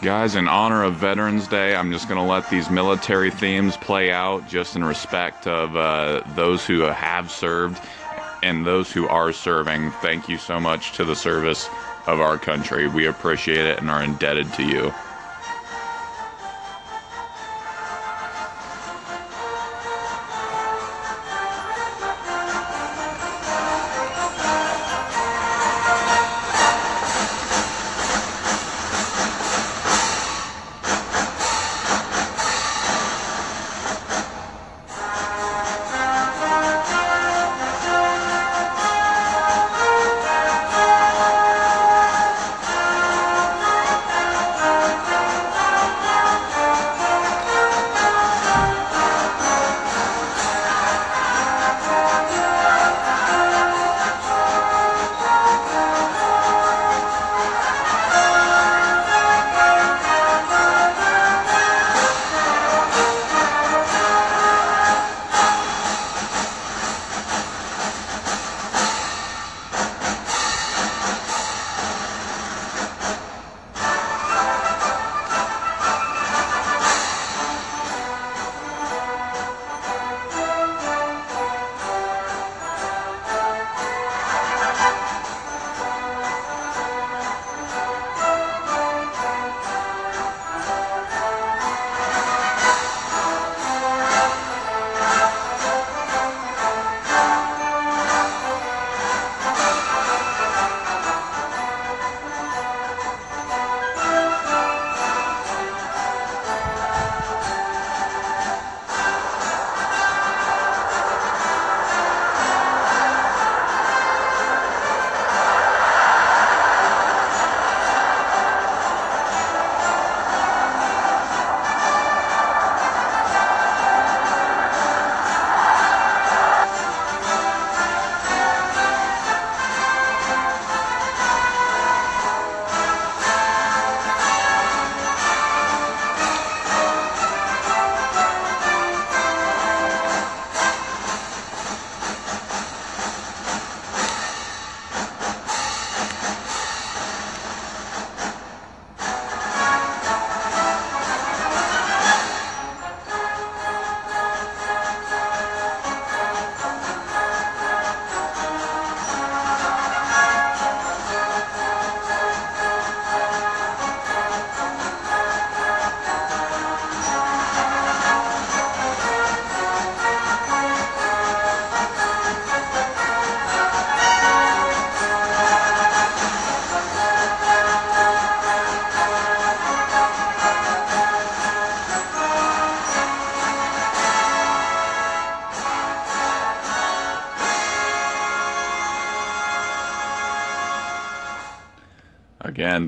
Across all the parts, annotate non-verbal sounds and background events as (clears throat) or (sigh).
Guys, in honor of Veterans Day, I'm just going to let these military themes play out just in respect of uh, those who have served and those who are serving. Thank you so much to the service of our country. We appreciate it and are indebted to you.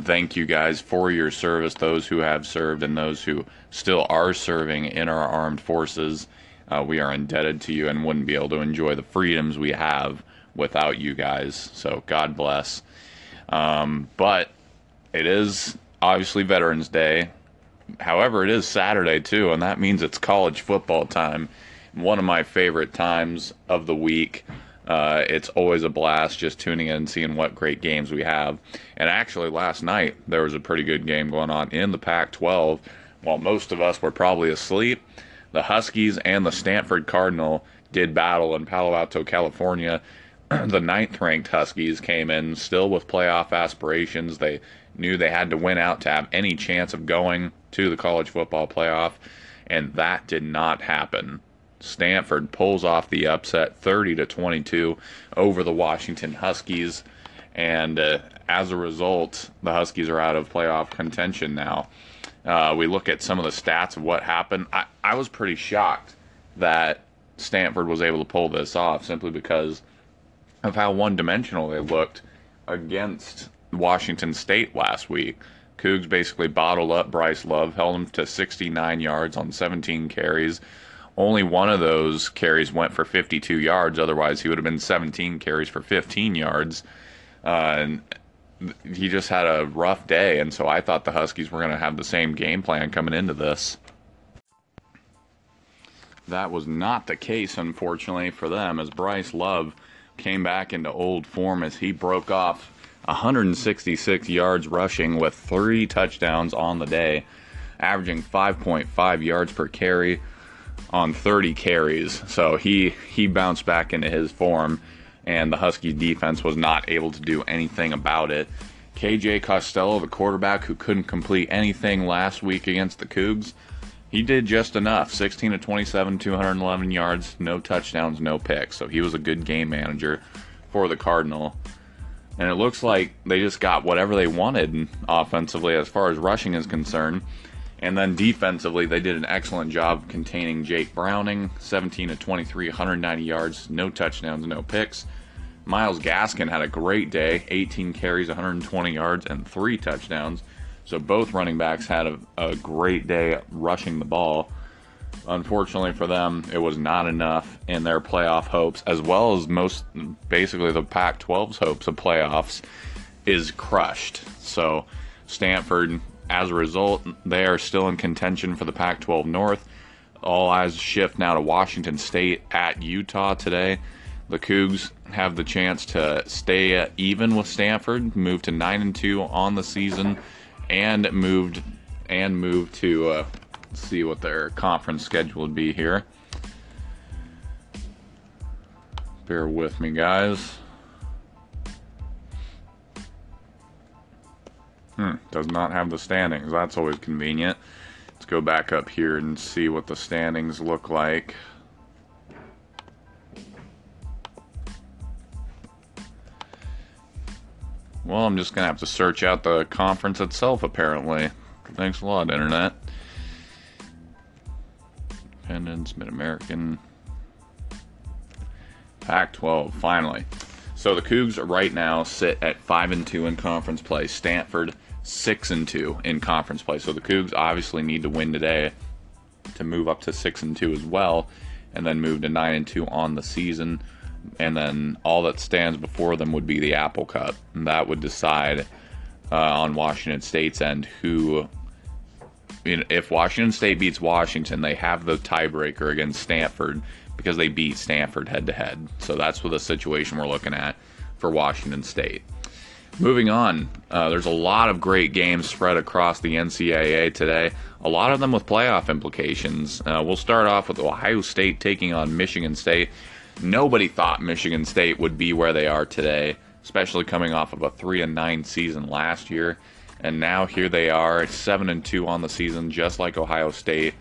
Thank you guys for your service, those who have served and those who still are serving in our armed forces. Uh, we are indebted to you and wouldn't be able to enjoy the freedoms we have without you guys. So, God bless. Um, but it is obviously Veterans Day. However, it is Saturday too, and that means it's college football time. One of my favorite times of the week. Uh, it's always a blast just tuning in and seeing what great games we have. And actually, last night there was a pretty good game going on in the Pac 12. While most of us were probably asleep, the Huskies and the Stanford Cardinal did battle in Palo Alto, California. (clears throat) the ninth ranked Huskies came in still with playoff aspirations. They knew they had to win out to have any chance of going to the college football playoff, and that did not happen. Stanford pulls off the upset 30 to 22 over the Washington Huskies and uh, as a result the Huskies are out of playoff contention now. Uh, we look at some of the stats of what happened. I, I was pretty shocked that Stanford was able to pull this off simply because of how one dimensional they looked against Washington State last week. Cougs basically bottled up Bryce Love, held him to 69 yards on 17 carries, only one of those carries went for 52 yards. Otherwise, he would have been 17 carries for 15 yards. Uh, and he just had a rough day, and so I thought the Huskies were going to have the same game plan coming into this. That was not the case, unfortunately, for them, as Bryce Love came back into old form as he broke off 166 yards rushing with three touchdowns on the day, averaging 5.5 yards per carry on 30 carries. So he he bounced back into his form, and the Huskies defense was not able to do anything about it. KJ Costello, the quarterback who couldn't complete anything last week against the Cougs, he did just enough 16 to 27, 211 yards, no touchdowns, no picks. So he was a good game manager for the Cardinal. And it looks like they just got whatever they wanted offensively as far as rushing is concerned. And then defensively, they did an excellent job containing Jake Browning, 17 to 23, 190 yards, no touchdowns, no picks. Myles Gaskin had a great day, 18 carries, 120 yards, and three touchdowns. So both running backs had a, a great day rushing the ball. Unfortunately for them, it was not enough in their playoff hopes, as well as most, basically, the Pac 12's hopes of playoffs is crushed. So Stanford, as a result, they are still in contention for the Pac 12 North. All eyes shift now to Washington State at Utah today. The Cougs have the chance to stay even with Stanford, move to nine and two on the season, and moved and move to uh, see what their conference schedule would be here. Bear with me, guys. Hmm, does not have the standings. That's always convenient. Let's go back up here and see what the standings look like. Well, I'm just going to have to search out the conference itself, apparently. Thanks a lot, Internet. Independence, Mid American. Pac 12, finally. So the Cougs right now sit at 5 and 2 in conference play. Stanford 6 and 2 in conference play. So the Cougs obviously need to win today to move up to 6 and 2 as well and then move to 9 and 2 on the season and then all that stands before them would be the Apple Cup. And that would decide uh, on Washington State's end who. if Washington State beats Washington, they have the tiebreaker against Stanford because they beat Stanford head to head. So that's what the situation we're looking at for Washington State. Moving on, uh, there's a lot of great games spread across the NCAA today, a lot of them with playoff implications. Uh, we'll start off with Ohio State taking on Michigan State. Nobody thought Michigan State would be where they are today, especially coming off of a 3 and 9 season last year. And now here they are, 7 and 2 on the season, just like Ohio State.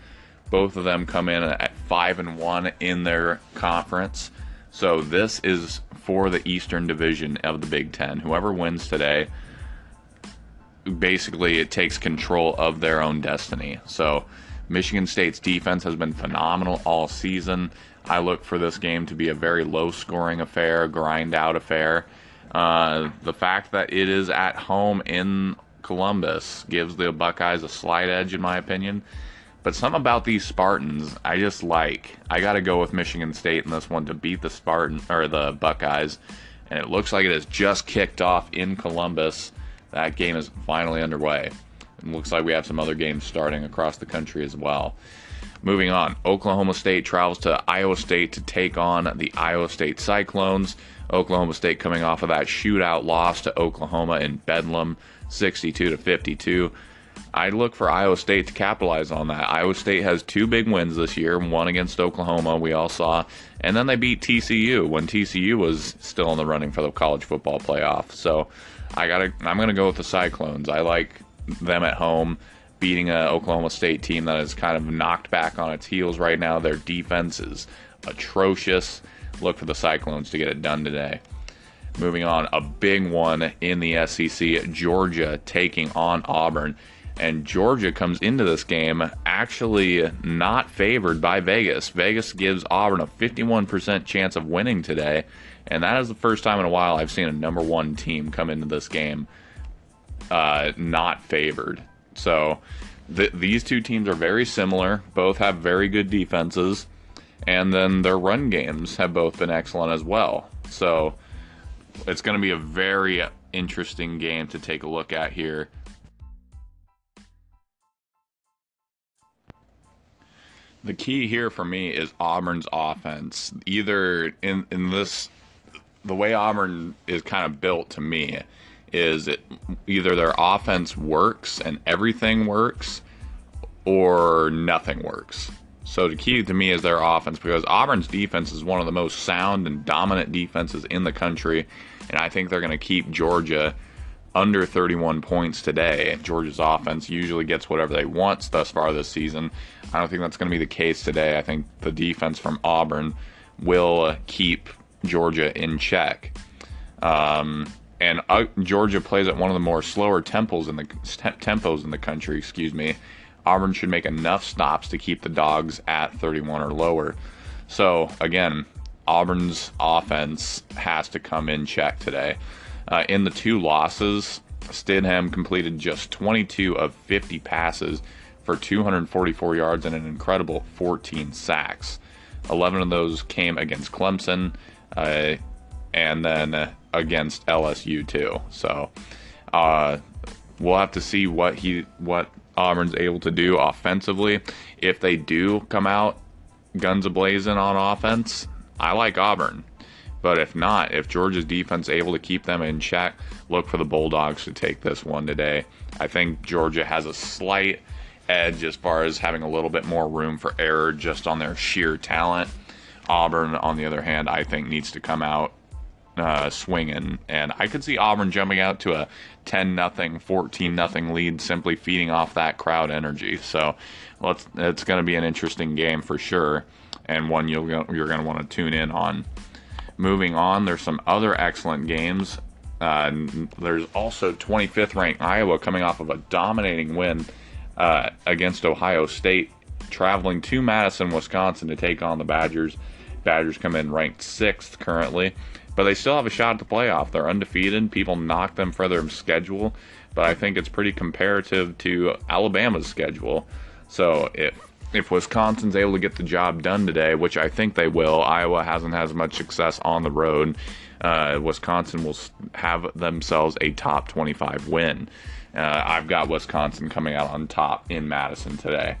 Both of them come in at 5 and 1 in their conference. So this is for the Eastern Division of the Big 10. Whoever wins today basically it takes control of their own destiny. So Michigan State's defense has been phenomenal all season. I look for this game to be a very low scoring affair, grind out affair. Uh, the fact that it is at home in Columbus gives the Buckeyes a slight edge, in my opinion. But some about these Spartans, I just like. I got to go with Michigan State in this one to beat the Spartan or the Buckeyes, and it looks like it has just kicked off in Columbus. That game is finally underway. Looks like we have some other games starting across the country as well. Moving on, Oklahoma State travels to Iowa State to take on the Iowa State Cyclones. Oklahoma State coming off of that shootout loss to Oklahoma in Bedlam, 62 to 52. I look for Iowa State to capitalize on that. Iowa State has two big wins this year, one against Oklahoma, we all saw, and then they beat TCU when TCU was still in the running for the college football playoff. So I gotta, I'm gonna go with the Cyclones. I like them at home beating an Oklahoma State team that is kind of knocked back on its heels right now. Their defense is atrocious. Look for the Cyclones to get it done today. Moving on, a big one in the SEC Georgia taking on Auburn. And Georgia comes into this game actually not favored by Vegas. Vegas gives Auburn a 51% chance of winning today. And that is the first time in a while I've seen a number one team come into this game uh, not favored. So th- these two teams are very similar. Both have very good defenses, and then their run games have both been excellent as well. So it's going to be a very interesting game to take a look at here. The key here for me is Auburn's offense. Either in in this the way Auburn is kind of built to me is it, either their offense works and everything works, or nothing works. So the key to me is their offense because Auburn's defense is one of the most sound and dominant defenses in the country, and I think they're going to keep Georgia under 31 points today. Georgia's offense usually gets whatever they want thus far this season. I don't think that's going to be the case today. I think the defense from Auburn will keep Georgia in check. Um, and uh, Georgia plays at one of the more slower tempos in the tempos in the country. Excuse me. Auburn should make enough stops to keep the dogs at 31 or lower. So again, Auburn's offense has to come in check today. Uh, in the two losses, Stidham completed just 22 of 50 passes for 244 yards and an incredible 14 sacks. 11 of those came against Clemson, uh, and then against LSU too. So uh, we'll have to see what he what Auburn's able to do offensively. If they do come out guns ablazing on offense, I like Auburn. But if not, if Georgia's defense able to keep them in check, look for the Bulldogs to take this one today. I think Georgia has a slight edge as far as having a little bit more room for error just on their sheer talent. Auburn, on the other hand, I think needs to come out uh, swinging, and I could see Auburn jumping out to a 10 nothing, 14 nothing lead, simply feeding off that crowd energy. So, let's, it's going to be an interesting game for sure, and one you'll, you're going to want to tune in on. Moving on, there's some other excellent games. Uh, there's also 25th ranked Iowa coming off of a dominating win uh, against Ohio State, traveling to Madison, Wisconsin to take on the Badgers. Badgers come in ranked sixth currently, but they still have a shot at the playoff. They're undefeated. People knock them for their schedule, but I think it's pretty comparative to Alabama's schedule. So if if Wisconsin's able to get the job done today, which I think they will, Iowa hasn't had as much success on the road. Uh, Wisconsin will have themselves a top 25 win. Uh, I've got Wisconsin coming out on top in Madison today.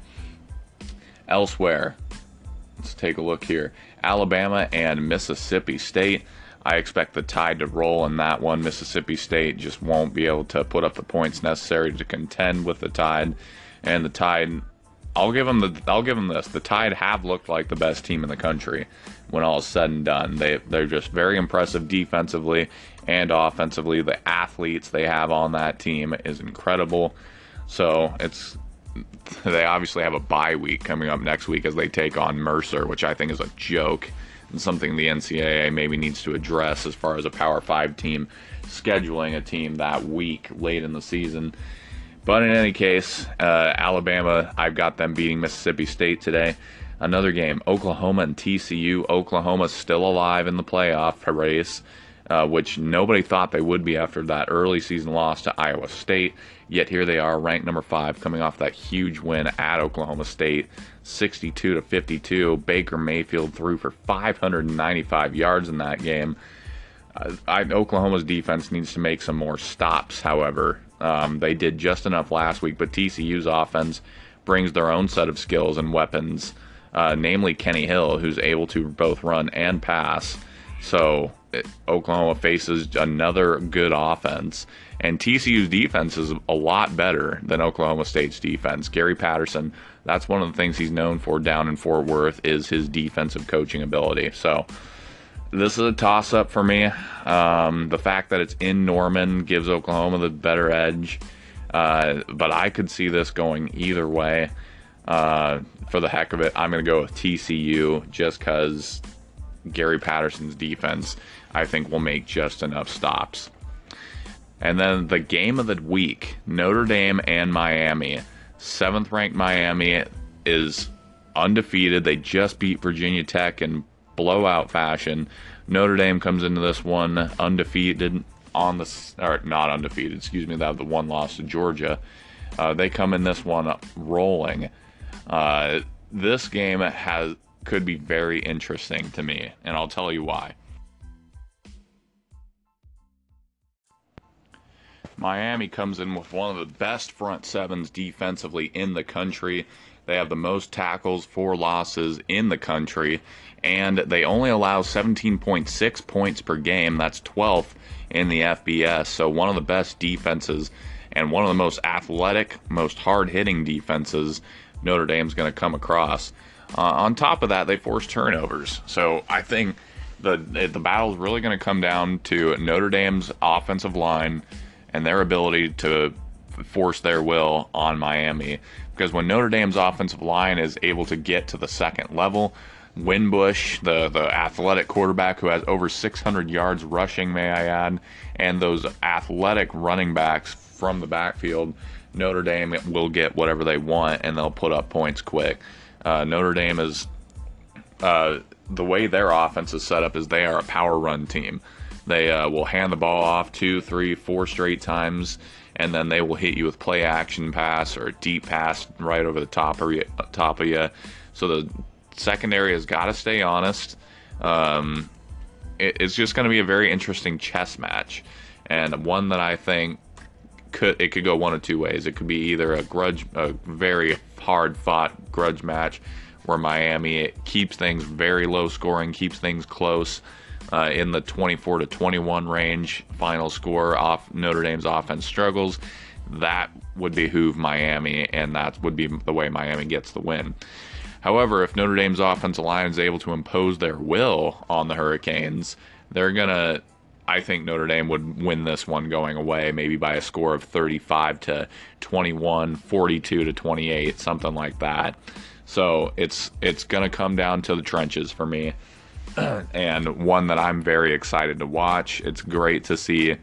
Elsewhere, let's take a look here Alabama and Mississippi State. I expect the tide to roll in that one. Mississippi State just won't be able to put up the points necessary to contend with the tide. And the tide I'll give them the I'll give them this. The Tide have looked like the best team in the country when all is said and done. They they're just very impressive defensively and offensively. The athletes they have on that team is incredible. So it's they obviously have a bye week coming up next week as they take on Mercer, which I think is a joke and something the NCAA maybe needs to address as far as a Power Five team scheduling a team that week late in the season. But in any case, uh, Alabama, I've got them beating Mississippi State today. Another game, Oklahoma and TCU. Oklahoma's still alive in the playoff race, uh, which nobody thought they would be after that early season loss to Iowa State. Yet here they are, ranked number five, coming off that huge win at Oklahoma State, 62 to 52. Baker Mayfield threw for 595 yards in that game. Uh, I, Oklahoma's defense needs to make some more stops, however. Um, they did just enough last week, but TCU's offense brings their own set of skills and weapons, uh, namely Kenny Hill, who's able to both run and pass. So it, Oklahoma faces another good offense, and TCU's defense is a lot better than Oklahoma State's defense. Gary Patterson, that's one of the things he's known for down in Fort Worth is his defensive coaching ability. So this is a toss up for me. Um, the fact that it's in Norman gives Oklahoma the better edge, uh, but I could see this going either way. Uh, for the heck of it, I'm going to go with TCU just because Gary Patterson's defense, I think, will make just enough stops. And then the game of the week Notre Dame and Miami. Seventh ranked Miami is undefeated. They just beat Virginia Tech and blowout fashion. Notre Dame comes into this one undefeated on the or not undefeated, excuse me, that the one loss to Georgia. Uh, they come in this one rolling. Uh, this game has could be very interesting to me, and I'll tell you why. Miami comes in with one of the best front sevens defensively in the country. They have the most tackles for losses in the country, and they only allow 17.6 points per game. That's 12th in the FBS. So, one of the best defenses and one of the most athletic, most hard hitting defenses Notre Dame's going to come across. Uh, on top of that, they force turnovers. So, I think the the battle's really going to come down to Notre Dame's offensive line and their ability to force their will on Miami because when Notre Dame's offensive line is able to get to the second level, Winbush, the the athletic quarterback who has over 600 yards rushing, may I add, and those athletic running backs from the backfield, Notre Dame will get whatever they want and they'll put up points quick. Uh, Notre Dame is uh, the way their offense is set up is they are a power run team. They uh, will hand the ball off two, three, four straight times and then they will hit you with play action pass or deep pass right over the top of you. Top of you. So the secondary has got to stay honest. Um, it, it's just going to be a very interesting chess match, and one that I think could it could go one of two ways. It could be either a grudge, a very hard fought grudge match where Miami keeps things very low scoring, keeps things close uh, in the 24 to 21 range final score off Notre Dame's offense struggles, that would behoove Miami, and that would be the way Miami gets the win. However, if Notre Dame's offensive line is able to impose their will on the Hurricanes, they're going to I think Notre Dame would win this one going away, maybe by a score of 35 to 21, 42 to 28, something like that. So it's it's going to come down to the trenches for me. (clears throat) and one that I'm very excited to watch. It's great to see.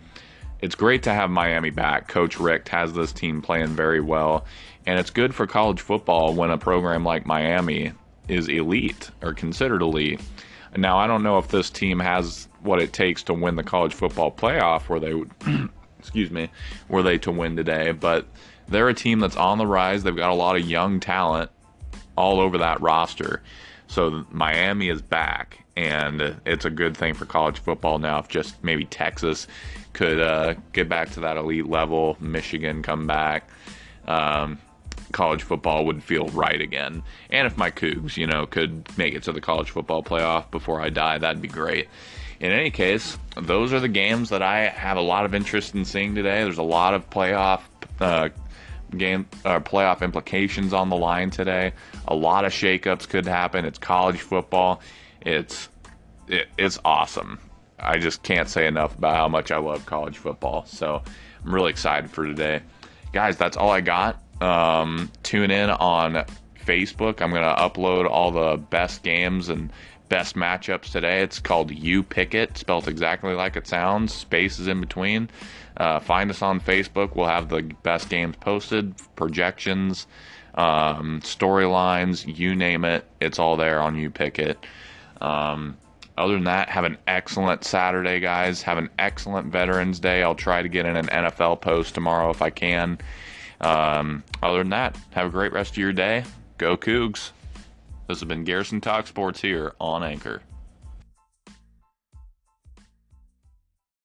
It's great to have Miami back. Coach Richt has this team playing very well, and it's good for college football when a program like Miami is elite or considered elite. Now, I don't know if this team has what it takes to win the college football playoff where they would (clears throat) excuse me, were they to win today, but they're a team that's on the rise. They've got a lot of young talent all over that roster. So Miami is back, and it's a good thing for college football now. If just maybe Texas could uh, get back to that elite level, Michigan come back, um, college football would feel right again. And if my Cougs, you know, could make it to the college football playoff before I die, that'd be great. In any case, those are the games that I have a lot of interest in seeing today. There's a lot of playoff uh, game uh, playoff implications on the line today. A lot of shakeups could happen. It's college football. It's it, it's awesome. I just can't say enough about how much I love college football. So I'm really excited for today, guys. That's all I got. Um, tune in on Facebook. I'm gonna upload all the best games and best matchups today. It's called You Pick It, spelled exactly like it sounds. Space is in between. Uh, find us on Facebook. We'll have the best games posted, projections, um, storylines, you name it. It's all there on You Pick It. Um, other than that, have an excellent Saturday, guys. Have an excellent Veterans Day. I'll try to get in an NFL post tomorrow if I can. Um, other than that, have a great rest of your day. Go Cougs. This has been Garrison Talk Sports here on Anchor.